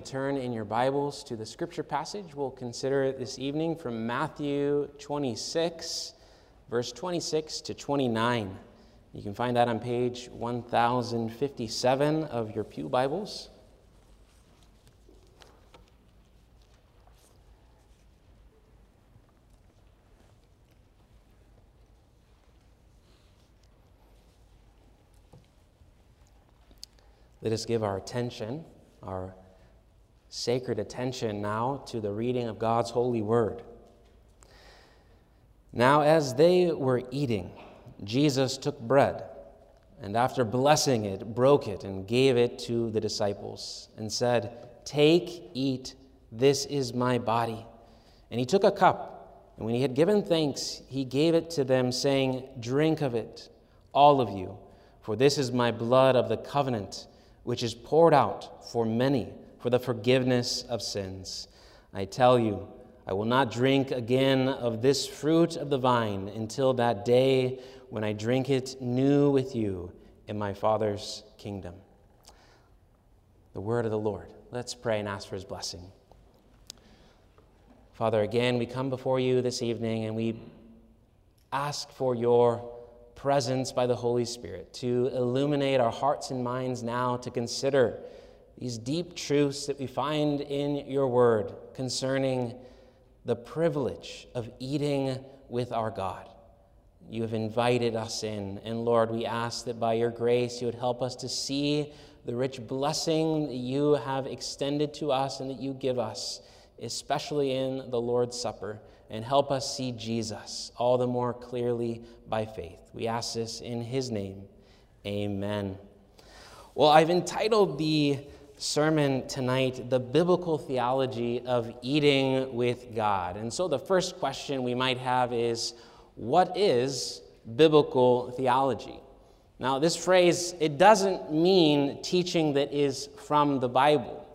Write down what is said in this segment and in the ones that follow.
to turn in your Bibles to the scripture passage we'll consider this evening from Matthew 26, verse 26 to 29. You can find that on page 1057 of your Pew Bibles. Let us give our attention, our sacred attention now to the reading of God's holy word. Now, as they were eating, Jesus took bread, and after blessing it, broke it and gave it to the disciples, and said, Take, eat, this is my body. And he took a cup, and when he had given thanks, he gave it to them, saying, Drink of it, all of you, for this is my blood of the covenant which is poured out for many for the forgiveness of sins. I tell you, I will not drink again of this fruit of the vine until that day when I drink it new with you in my Father's kingdom. The word of the Lord. Let's pray and ask for his blessing. Father, again, we come before you this evening and we ask for your presence by the Holy Spirit to illuminate our hearts and minds now to consider these deep truths that we find in your word concerning the privilege of eating with our God. You have invited us in, and Lord, we ask that by your grace you would help us to see the rich blessing that you have extended to us and that you give us, especially in the Lord's Supper and help us see Jesus all the more clearly by faith. We ask this in his name. Amen. Well, I've entitled the sermon tonight, The Biblical Theology of Eating with God. And so the first question we might have is what is biblical theology? Now, this phrase, it doesn't mean teaching that is from the Bible.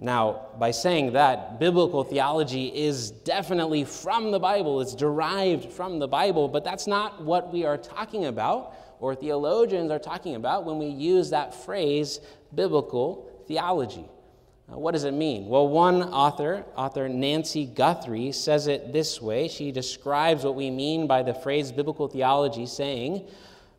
Now, by saying that, biblical theology is definitely from the Bible, it's derived from the Bible, but that's not what we are talking about, or theologians are talking about when we use that phrase, biblical theology. Now, what does it mean? Well, one author, author Nancy Guthrie, says it this way. She describes what we mean by the phrase biblical theology, saying,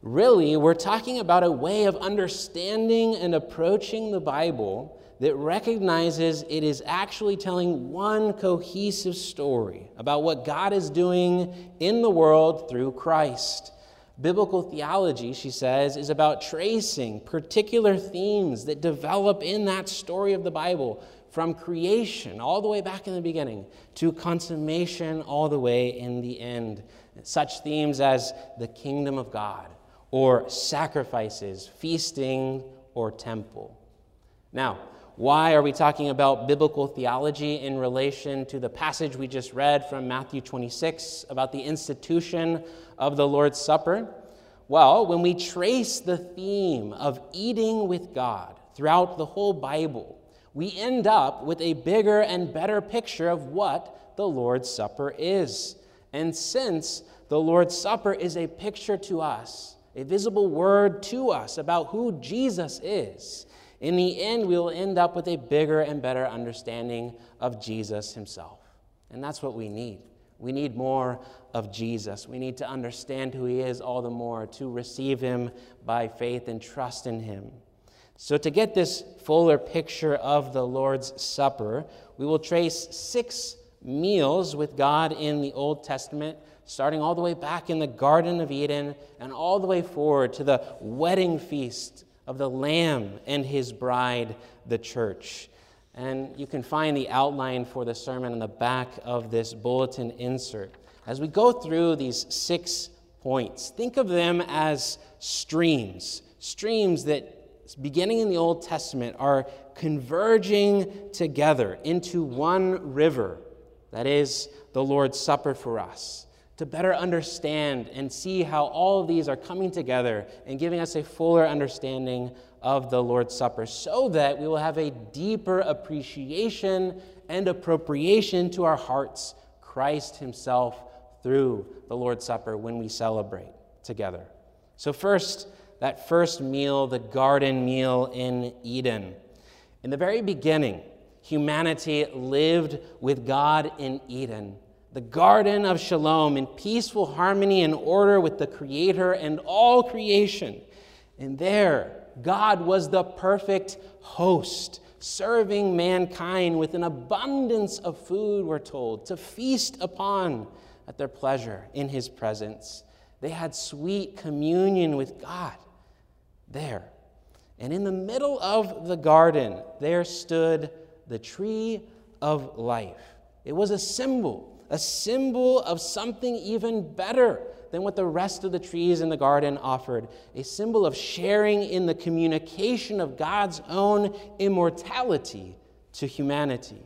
Really, we're talking about a way of understanding and approaching the Bible that recognizes it is actually telling one cohesive story about what God is doing in the world through Christ. Biblical theology, she says, is about tracing particular themes that develop in that story of the Bible from creation all the way back in the beginning to consummation all the way in the end. Such themes as the kingdom of God or sacrifices, feasting, or temple. Now, why are we talking about biblical theology in relation to the passage we just read from Matthew 26 about the institution of the Lord's Supper? Well, when we trace the theme of eating with God throughout the whole Bible, we end up with a bigger and better picture of what the Lord's Supper is. And since the Lord's Supper is a picture to us, a visible word to us about who Jesus is, in the end, we will end up with a bigger and better understanding of Jesus himself. And that's what we need. We need more of Jesus. We need to understand who he is all the more, to receive him by faith and trust in him. So, to get this fuller picture of the Lord's Supper, we will trace six meals with God in the Old Testament, starting all the way back in the Garden of Eden and all the way forward to the wedding feast of the Lamb and his bride, the church. And you can find the outline for the sermon on the back of this bulletin insert. As we go through these six points, think of them as streams, streams that, beginning in the Old Testament, are converging together into one river. That is the Lord's Supper for us to better understand and see how all of these are coming together and giving us a fuller understanding of the Lord's Supper so that we will have a deeper appreciation and appropriation to our hearts Christ Himself through the Lord's Supper when we celebrate together. So, first, that first meal, the garden meal in Eden. In the very beginning, humanity lived with God in Eden, the garden of shalom, in peaceful harmony and order with the Creator and all creation. And there, God was the perfect host, serving mankind with an abundance of food, we're told, to feast upon at their pleasure in His presence. They had sweet communion with God there. And in the middle of the garden, there stood the tree of life. It was a symbol, a symbol of something even better than what the rest of the trees in the garden offered, a symbol of sharing in the communication of God's own immortality to humanity,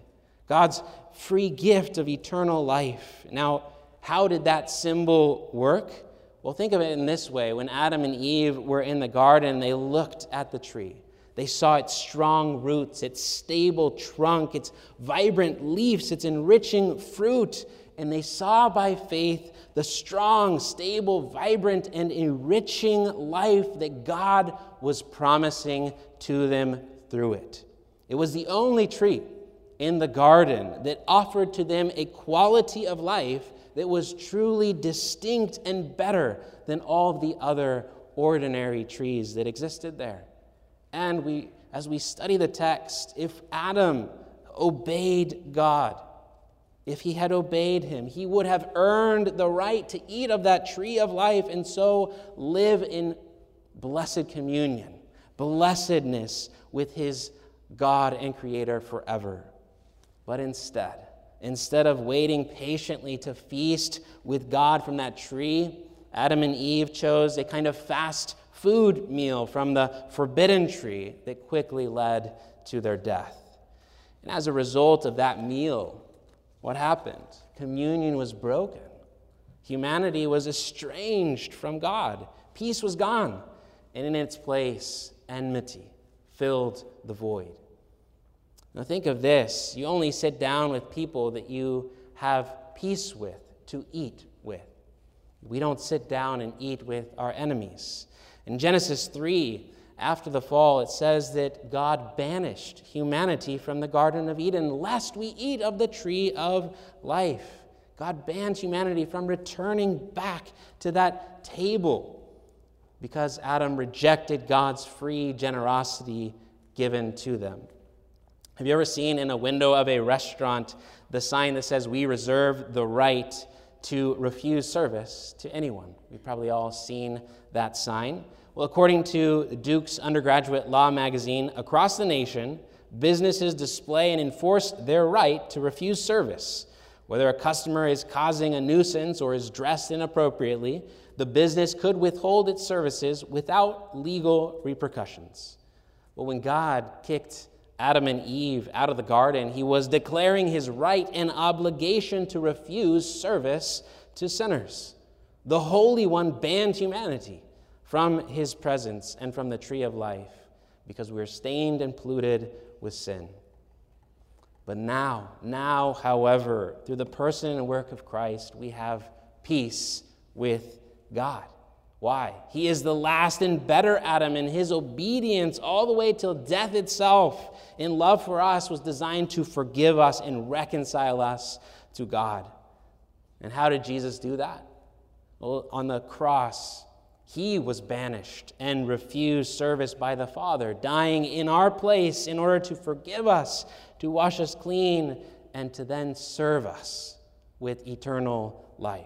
God's free gift of eternal life. Now, how did that symbol work? Well, think of it in this way when Adam and Eve were in the garden, they looked at the tree. They saw its strong roots, its stable trunk, its vibrant leaves, its enriching fruit, and they saw by faith the strong, stable, vibrant, and enriching life that God was promising to them through it. It was the only tree in the garden that offered to them a quality of life that was truly distinct and better than all the other ordinary trees that existed there. And we, as we study the text, if Adam obeyed God, if he had obeyed him, he would have earned the right to eat of that tree of life and so live in blessed communion, blessedness with his God and Creator forever. But instead, instead of waiting patiently to feast with God from that tree, Adam and Eve chose a kind of fast food meal from the forbidden tree that quickly led to their death. And as a result of that meal, what happened? Communion was broken. Humanity was estranged from God. Peace was gone. And in its place, enmity filled the void. Now, think of this you only sit down with people that you have peace with to eat with. We don't sit down and eat with our enemies. In Genesis 3, after the fall, it says that God banished humanity from the Garden of Eden lest we eat of the tree of life. God banned humanity from returning back to that table because Adam rejected God's free generosity given to them. Have you ever seen in a window of a restaurant the sign that says, We reserve the right to refuse service to anyone? We've probably all seen that sign. Well, according to Duke's undergraduate law magazine, across the nation, businesses display and enforce their right to refuse service. Whether a customer is causing a nuisance or is dressed inappropriately, the business could withhold its services without legal repercussions. Well, when God kicked Adam and Eve out of the garden, he was declaring his right and obligation to refuse service to sinners. The Holy One banned humanity from his presence and from the tree of life because we're stained and polluted with sin. But now, now, however, through the person and work of Christ, we have peace with God. Why? He is the last and better Adam, and his obedience all the way till death itself in love for us was designed to forgive us and reconcile us to God. And how did Jesus do that? Well, on the cross, he was banished and refused service by the Father, dying in our place in order to forgive us, to wash us clean, and to then serve us with eternal life.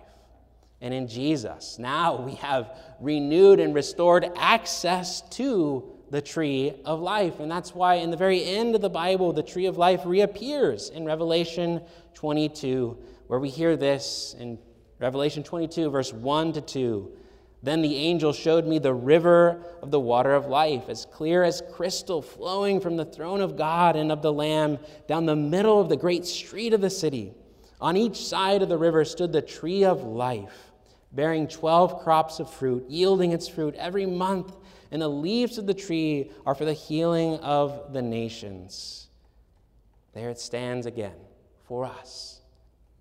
And in Jesus, now we have renewed and restored access to the tree of life. And that's why, in the very end of the Bible, the tree of life reappears in Revelation 22, where we hear this in Revelation 22, verse 1 to 2. Then the angel showed me the river of the water of life, as clear as crystal, flowing from the throne of God and of the Lamb down the middle of the great street of the city. On each side of the river stood the tree of life, bearing 12 crops of fruit, yielding its fruit every month, and the leaves of the tree are for the healing of the nations. There it stands again for us.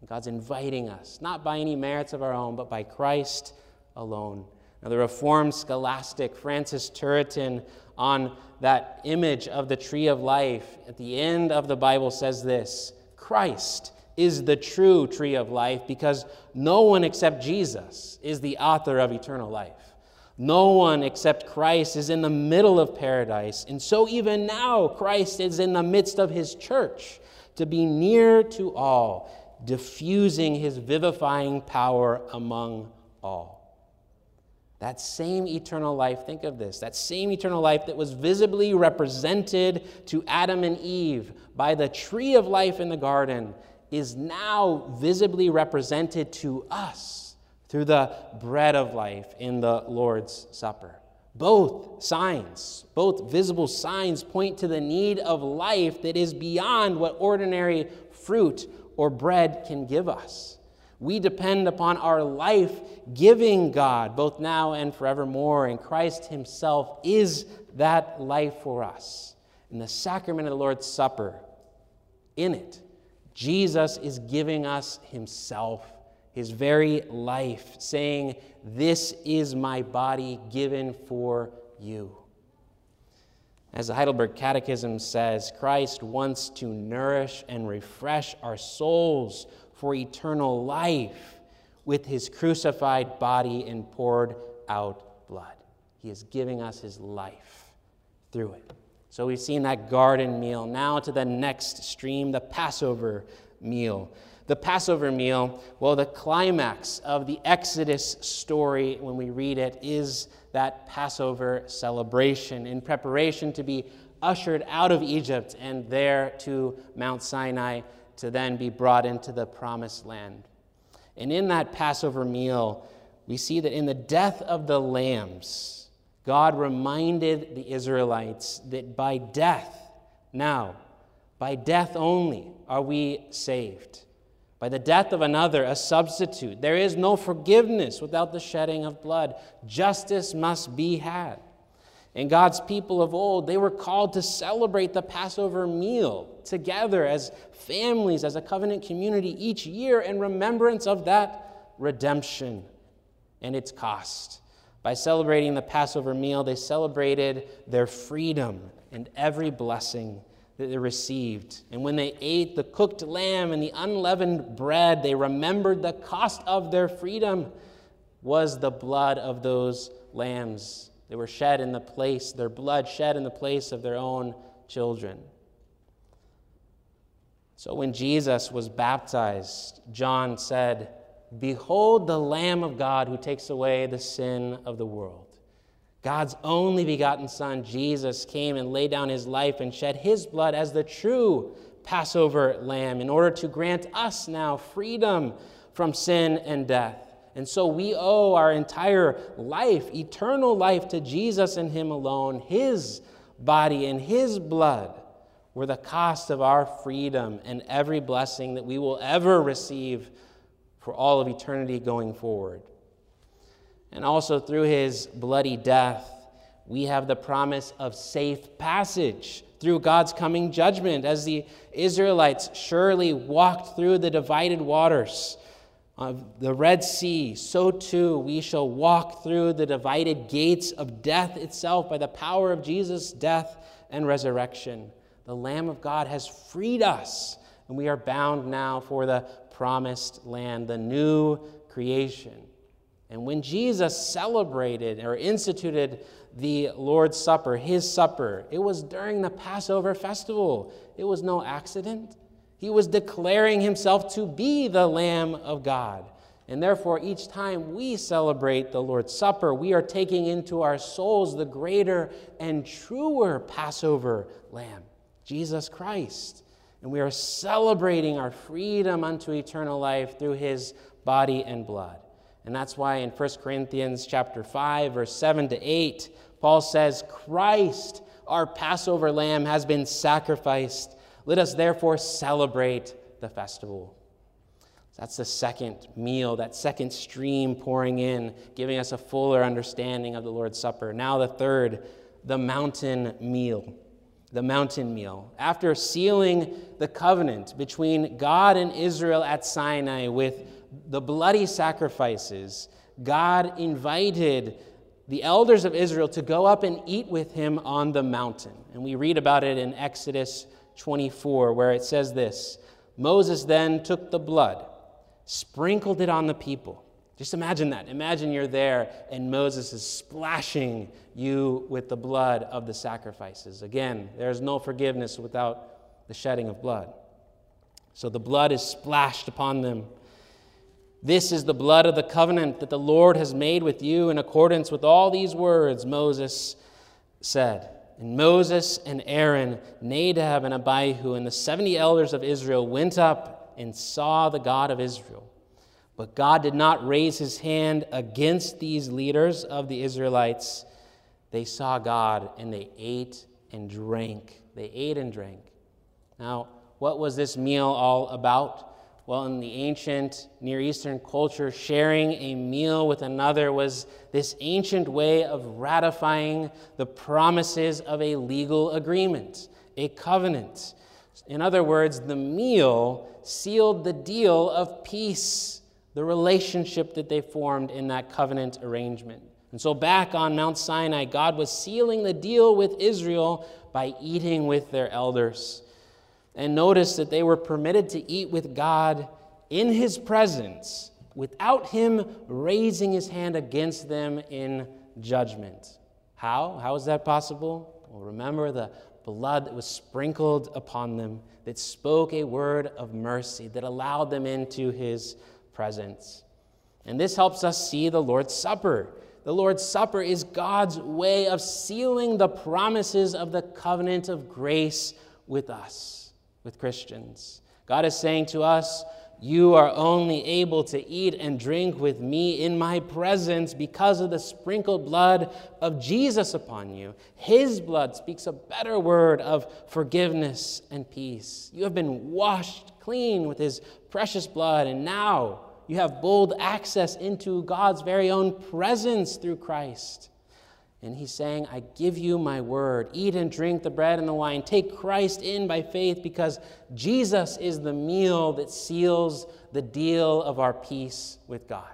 God's inviting us, not by any merits of our own, but by Christ alone. Now, the Reformed scholastic Francis Turretin, on that image of the tree of life at the end of the Bible, says this Christ is the true tree of life because no one except Jesus is the author of eternal life. No one except Christ is in the middle of paradise. And so, even now, Christ is in the midst of his church to be near to all, diffusing his vivifying power among all. That same eternal life, think of this, that same eternal life that was visibly represented to Adam and Eve by the tree of life in the garden is now visibly represented to us through the bread of life in the Lord's Supper. Both signs, both visible signs, point to the need of life that is beyond what ordinary fruit or bread can give us. We depend upon our life giving God, both now and forevermore, and Christ Himself is that life for us. In the sacrament of the Lord's Supper, in it, Jesus is giving us Himself, His very life, saying, This is my body given for you. As the Heidelberg Catechism says, Christ wants to nourish and refresh our souls for eternal life with his crucified body and poured out blood. He is giving us his life through it. So we've seen that garden meal. Now to the next stream, the Passover meal. The Passover meal, well, the climax of the Exodus story, when we read it, is that Passover celebration in preparation to be ushered out of Egypt and there to Mount Sinai to then be brought into the promised land. And in that Passover meal, we see that in the death of the lambs, God reminded the Israelites that by death, now, by death only, are we saved. By the death of another, a substitute. There is no forgiveness without the shedding of blood. Justice must be had. And God's people of old, they were called to celebrate the Passover meal together as families, as a covenant community each year in remembrance of that redemption and its cost. By celebrating the Passover meal, they celebrated their freedom and every blessing that they received. And when they ate the cooked lamb and the unleavened bread, they remembered the cost of their freedom was the blood of those lambs. They were shed in the place, their blood shed in the place of their own children. So when Jesus was baptized, John said, Behold the Lamb of God who takes away the sin of the world. God's only begotten Son, Jesus, came and laid down his life and shed his blood as the true Passover lamb in order to grant us now freedom from sin and death. And so we owe our entire life, eternal life, to Jesus and him alone. His body and his blood were the cost of our freedom and every blessing that we will ever receive for all of eternity going forward. And also through his bloody death, we have the promise of safe passage through God's coming judgment. As the Israelites surely walked through the divided waters of the Red Sea, so too we shall walk through the divided gates of death itself by the power of Jesus' death and resurrection. The Lamb of God has freed us, and we are bound now for the promised land, the new creation. And when Jesus celebrated or instituted the Lord's Supper, his supper, it was during the Passover festival. It was no accident. He was declaring himself to be the Lamb of God. And therefore, each time we celebrate the Lord's Supper, we are taking into our souls the greater and truer Passover Lamb, Jesus Christ and we are celebrating our freedom unto eternal life through his body and blood. And that's why in 1 Corinthians chapter 5 verse 7 to 8 Paul says Christ our Passover lamb has been sacrificed. Let us therefore celebrate the festival. That's the second meal, that second stream pouring in, giving us a fuller understanding of the Lord's Supper. Now, the third, the mountain meal the mountain meal. After sealing the covenant between God and Israel at Sinai with the bloody sacrifices, God invited the elders of Israel to go up and eat with him on the mountain. And we read about it in Exodus 24, where it says this Moses then took the blood, sprinkled it on the people. Just imagine that. Imagine you're there and Moses is splashing you with the blood of the sacrifices. Again, there's no forgiveness without the shedding of blood. So the blood is splashed upon them. This is the blood of the covenant that the Lord has made with you in accordance with all these words, Moses said. And Moses and Aaron, Nadab and Abihu, and the 70 elders of Israel went up and saw the God of Israel. But God did not raise his hand against these leaders of the Israelites. They saw God and they ate and drank. They ate and drank. Now, what was this meal all about? Well, in the ancient Near Eastern culture, sharing a meal with another was this ancient way of ratifying the promises of a legal agreement, a covenant. In other words, the meal sealed the deal of peace, the relationship that they formed in that covenant arrangement. And so, back on Mount Sinai, God was sealing the deal with Israel by eating with their elders. And notice that they were permitted to eat with God in his presence without him raising his hand against them in judgment. How? How is that possible? Well, remember the blood that was sprinkled upon them, that spoke a word of mercy, that allowed them into his presence. And this helps us see the Lord's Supper. The Lord's Supper is God's way of sealing the promises of the covenant of grace with us with Christians. God is saying to us, You are only able to eat and drink with me in my presence because of the sprinkled blood of Jesus upon you. His blood speaks a better word of forgiveness and peace. You have been washed clean with his precious blood, and now you have bold access into God's very own presence through Christ. And he's saying, I give you my word. Eat and drink the bread and the wine. Take Christ in by faith because Jesus is the meal that seals the deal of our peace with God.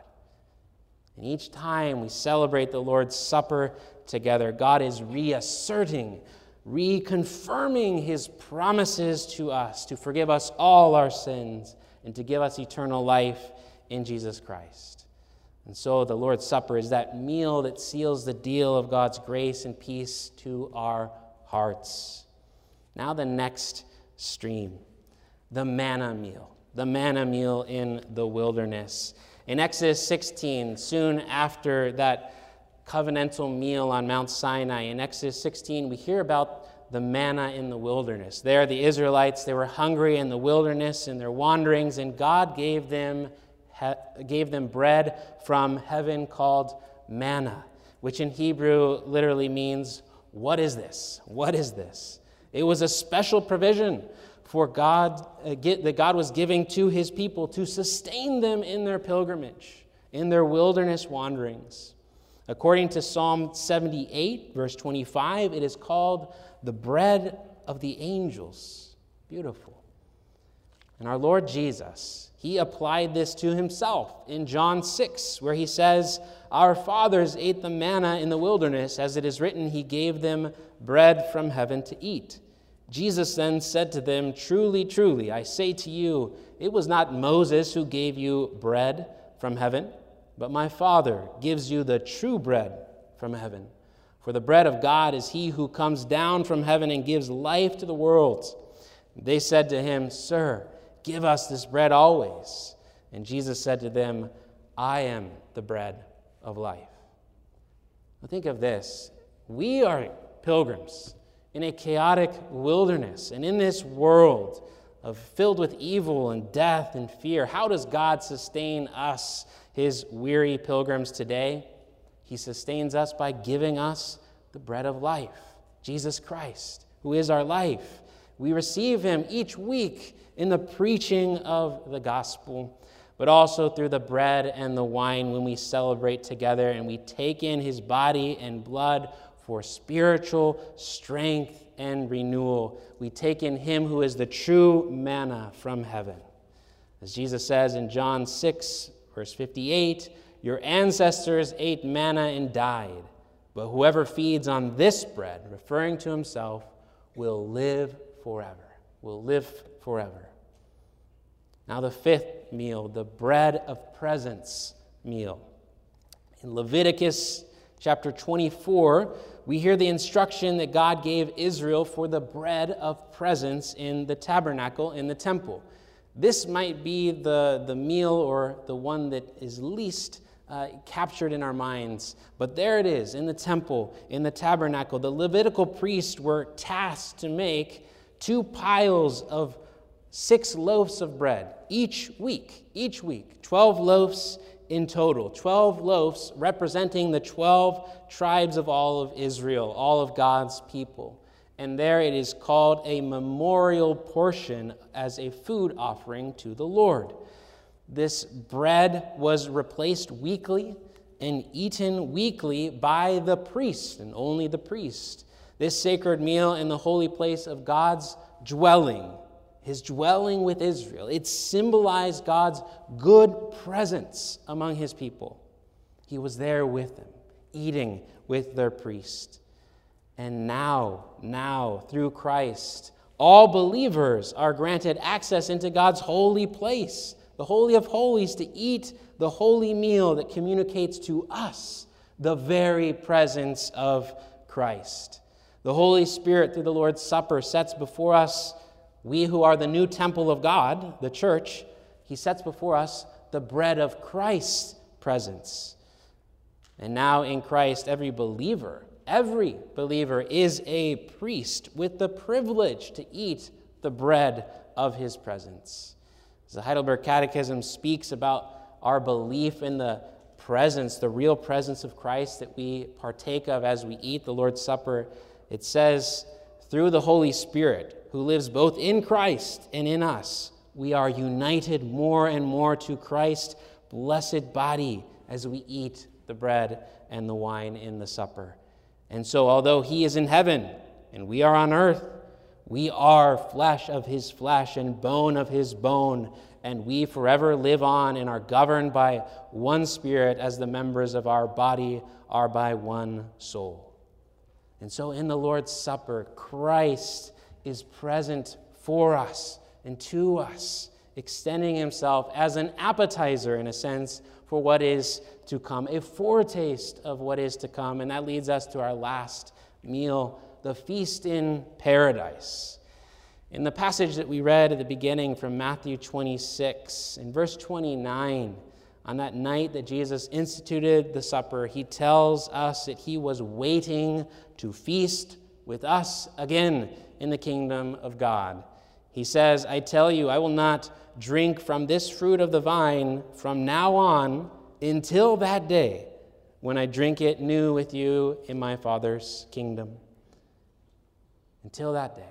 And each time we celebrate the Lord's Supper together, God is reasserting, reconfirming his promises to us to forgive us all our sins and to give us eternal life in Jesus Christ. And so the Lord's Supper is that meal that seals the deal of God's grace and peace to our hearts. Now, the next stream, the manna meal, the manna meal in the wilderness. In Exodus 16, soon after that covenantal meal on Mount Sinai, in Exodus 16, we hear about the manna in the wilderness. There, the Israelites, they were hungry in the wilderness in their wanderings, and God gave them gave them bread from heaven called manna, which in Hebrew literally means, What is this? What is this? It was a special provision for God uh, get, that God was giving to his people to sustain them in their pilgrimage, in their wilderness wanderings. According to Psalm 78, verse 25, it is called the bread of the angels. Beautiful. And our Lord Jesus, he applied this to himself in John 6, where he says, Our fathers ate the manna in the wilderness, as it is written, He gave them bread from heaven to eat. Jesus then said to them, Truly, truly, I say to you, it was not Moses who gave you bread from heaven, but my Father gives you the true bread from heaven. For the bread of God is he who comes down from heaven and gives life to the world. They said to him, Sir, Give us this bread always. And Jesus said to them, I am the bread of life. Now think of this. We are pilgrims in a chaotic wilderness and in this world of filled with evil and death and fear. How does God sustain us, his weary pilgrims today? He sustains us by giving us the bread of life, Jesus Christ, who is our life. We receive him each week in the preaching of the gospel, but also through the bread and the wine when we celebrate together and we take in his body and blood for spiritual strength and renewal. We take in him who is the true manna from heaven. As Jesus says in John 6, verse 58, your ancestors ate manna and died. But whoever feeds on this bread, referring to himself, will live forever. Will live forever. Now, the fifth meal, the bread of presence meal. In Leviticus chapter 24, we hear the instruction that God gave Israel for the bread of presence in the tabernacle in the temple. This might be the, the meal or the one that is least uh, captured in our minds. But there it is in the temple, in the tabernacle. The Levitical priests were tasked to make two piles of six loaves of bread each week, each week, 12 loaves in total, 12 loaves representing the 12 tribes of all of Israel, all of God's people. And there it is called a memorial portion as a food offering to the Lord. This bread was replaced weekly and eaten weekly by the priest, and only the priest. This sacred meal in the holy place of God's dwelling, his dwelling with Israel, it symbolized God's good presence among his people. He was there with them, eating with their priest. And now, now, through Christ, all believers are granted access into God's holy place the Holy of Holies, to eat the holy meal that communicates to us the very presence of Christ. The Holy Spirit, through the Lord's Supper, sets before us, we who are the new temple of God, the church, He sets before us the bread of Christ's presence. And now in Christ, every believer, every believer is a priest with the privilege to eat the bread of His presence. As the Heidelberg Catechism speaks about our belief in the presence, the real presence of Christ that we partake of as we eat the Lord's Supper, it says, through the Holy Spirit, who lives both in Christ and in us, we are united more and more to Christ's blessed body as we eat the bread and the wine in the supper. And so, although He is in heaven and we are on earth, we are flesh of his flesh and bone of his bone, and we forever live on and are governed by one spirit as the members of our body are by one soul. And so in the Lord's Supper, Christ is present for us and to us, extending himself as an appetizer, in a sense, for what is to come, a foretaste of what is to come. And that leads us to our last meal the feast in paradise. In the passage that we read at the beginning from Matthew 26, in verse 29, on that night that Jesus instituted the supper, he tells us that he was waiting to feast with us again in the kingdom of God. He says, I tell you, I will not drink from this fruit of the vine from now on until that day when I drink it new with you in my Father's kingdom until that day.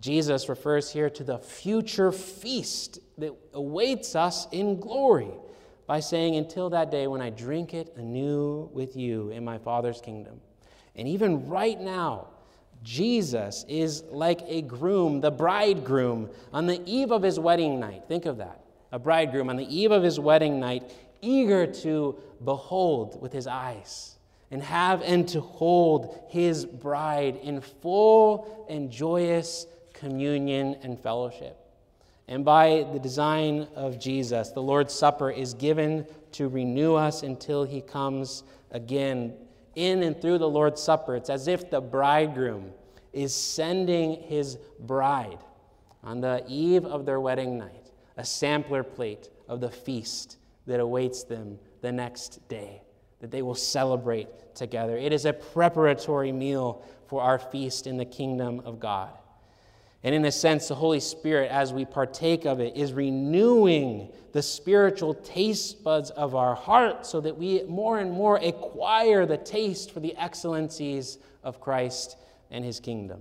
Jesus refers here to the future feast that awaits us in glory by saying, Until that day when I drink it anew with you in my Father's kingdom. And even right now, Jesus is like a groom, the bridegroom, on the eve of his wedding night. Think of that. A bridegroom on the eve of his wedding night, eager to behold with his eyes and have and to hold his bride in full and joyous communion and fellowship. And by the design of Jesus, the Lord's Supper is given to renew us until he comes again. In and through the Lord's Supper, it's as if the bridegroom is sending his bride on the eve of their wedding night a sampler plate of the feast that awaits them the next day that they will celebrate together. It is a preparatory meal for our feast in the kingdom of God. And in a sense, the Holy Spirit, as we partake of it, is renewing the spiritual taste buds of our heart so that we more and more acquire the taste for the excellencies of Christ and his kingdom.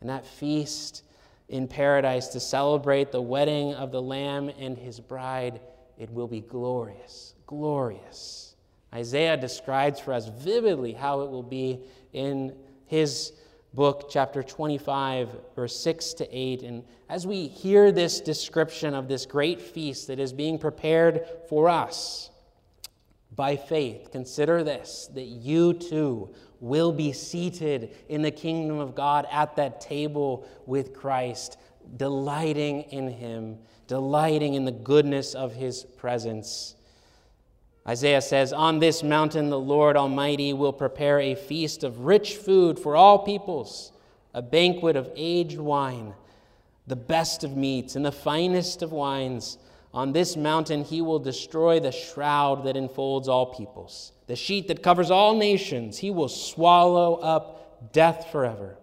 And that feast in paradise to celebrate the wedding of the Lamb and his bride, it will be glorious, glorious. Isaiah describes for us vividly how it will be in his book, chapter 25, verse 6 to 8. And as we hear this description of this great feast that is being prepared for us, by faith, consider this that you too will be seated in the kingdom of God at that table with Christ, delighting in Him, delighting in the goodness of His presence. Isaiah says, On this mountain the Lord Almighty will prepare a feast of rich food for all peoples, a banquet of aged wine, the best of meats and the finest of wines on this mountain he will destroy the shroud that enfolds all peoples, the sheet that covers all nations. He will swallow up death forever.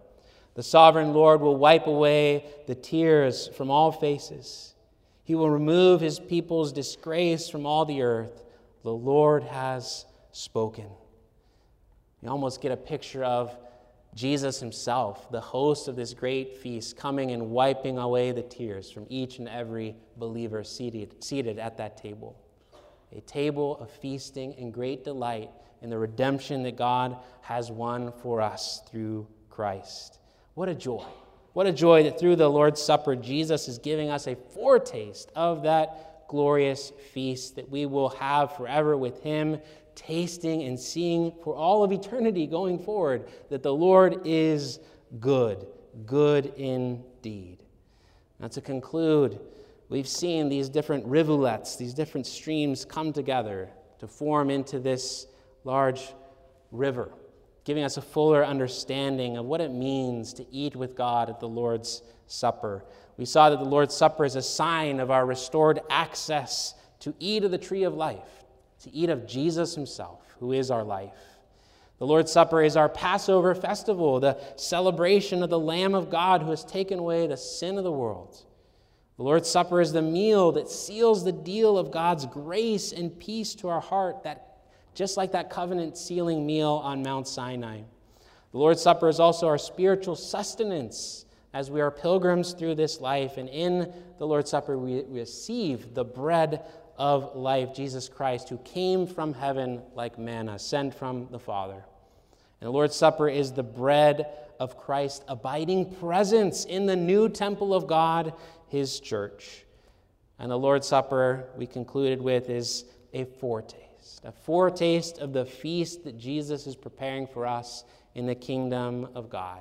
The sovereign Lord will wipe away the tears from all faces. He will remove his people's disgrace from all the earth. The Lord has spoken. You almost get a picture of Jesus himself, the host of this great feast, coming and wiping away the tears from each and every believer seated, seated at that table. A table of feasting and great delight in the redemption that God has won for us through Christ. What a joy! What a joy that through the Lord's Supper, Jesus is giving us a foretaste of that glorious feast that we will have forever with Him tasting and seeing for all of eternity going forward that the Lord is good, good indeed. Now, to conclude, we've seen these different rivulets, these different streams come together to form into this large river, giving us a fuller understanding of what it means to eat with God at the Lord's Supper. We saw that the Lord's Supper is a sign of our restored access to eat of the tree of life to eat of Jesus himself, who is our life. The Lord's Supper is our Passover festival, the celebration of the Lamb of God who has taken away the sin of the world. The Lord's Supper is the meal that seals the deal of God's grace and peace to our heart, that, just like that covenant sealing meal on Mount Sinai. The Lord's Supper is also our spiritual sustenance as we are pilgrims through this life. And in the Lord's Supper, we receive the bread of life, Jesus Christ, who came from heaven like manna, sent from the Father. And the Lord's Supper is the bread of Christ, abiding presence in the new temple of God, his church. And the Lord's Supper, we concluded with, is a foretaste, a foretaste of the feast that Jesus is preparing for us in the kingdom of God.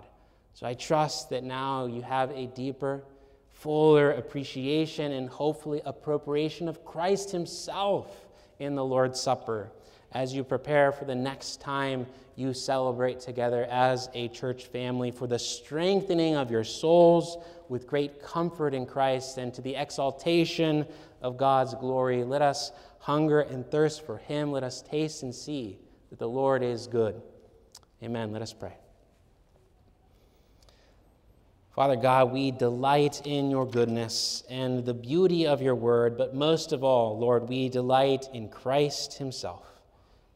So I trust that now you have a deeper fuller appreciation and hopefully appropriation of Christ Himself in the Lord's Supper as you prepare for the next time you celebrate together as a church family for the strengthening of your souls with great comfort in Christ and to the exaltation of God's glory. Let us hunger and thirst for Him. Let us taste and see that the Lord is good. Amen. Let us pray. Father God, we delight in your goodness and the beauty of your word, but most of all, Lord, we delight in Christ himself.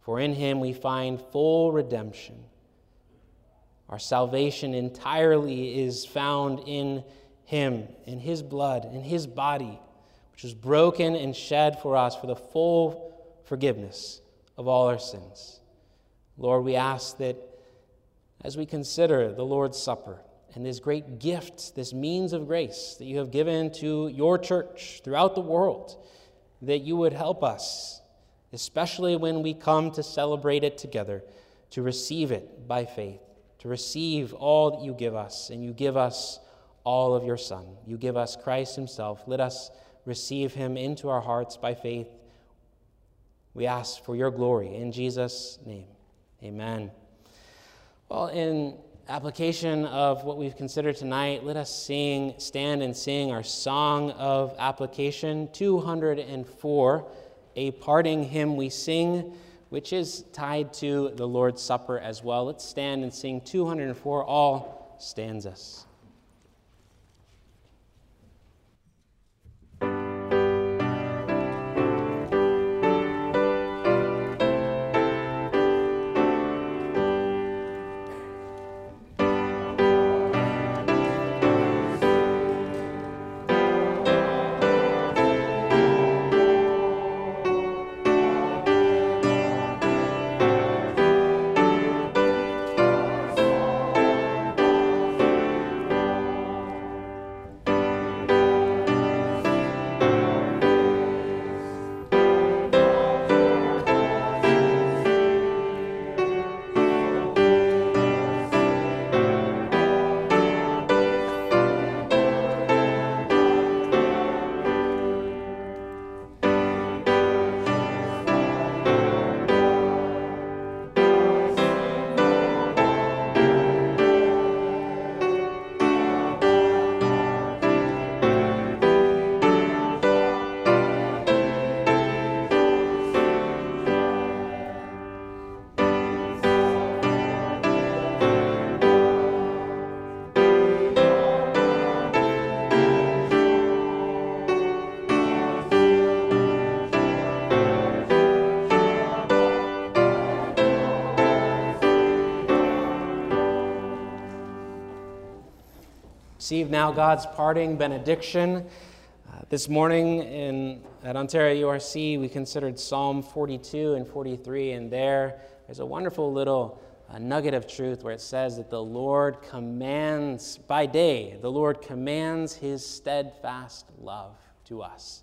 For in him we find full redemption. Our salvation entirely is found in him, in his blood, in his body, which was broken and shed for us for the full forgiveness of all our sins. Lord, we ask that as we consider the Lord's Supper, and this great gift, this means of grace that you have given to your church throughout the world, that you would help us, especially when we come to celebrate it together, to receive it by faith, to receive all that you give us, and you give us all of your Son. You give us Christ Himself. Let us receive Him into our hearts by faith. We ask for your glory in Jesus' name. Amen. Well, in application of what we've considered tonight, let us sing, stand and sing our song of application 204, a parting hymn we sing, which is tied to the Lord's Supper as well. Let's stand and sing 204, all stanzas. Receive now God's parting benediction. Uh, this morning in, at Ontario URC, we considered Psalm 42 and 43, and there there's a wonderful little uh, nugget of truth where it says that the Lord commands, by day, the Lord commands his steadfast love to us.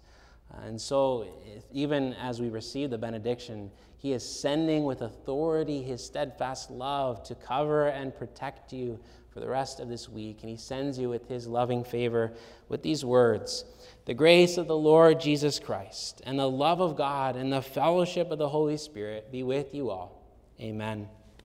Uh, and so, even as we receive the benediction, he is sending with authority his steadfast love to cover and protect you for the rest of this week. And he sends you with his loving favor with these words The grace of the Lord Jesus Christ, and the love of God, and the fellowship of the Holy Spirit be with you all. Amen.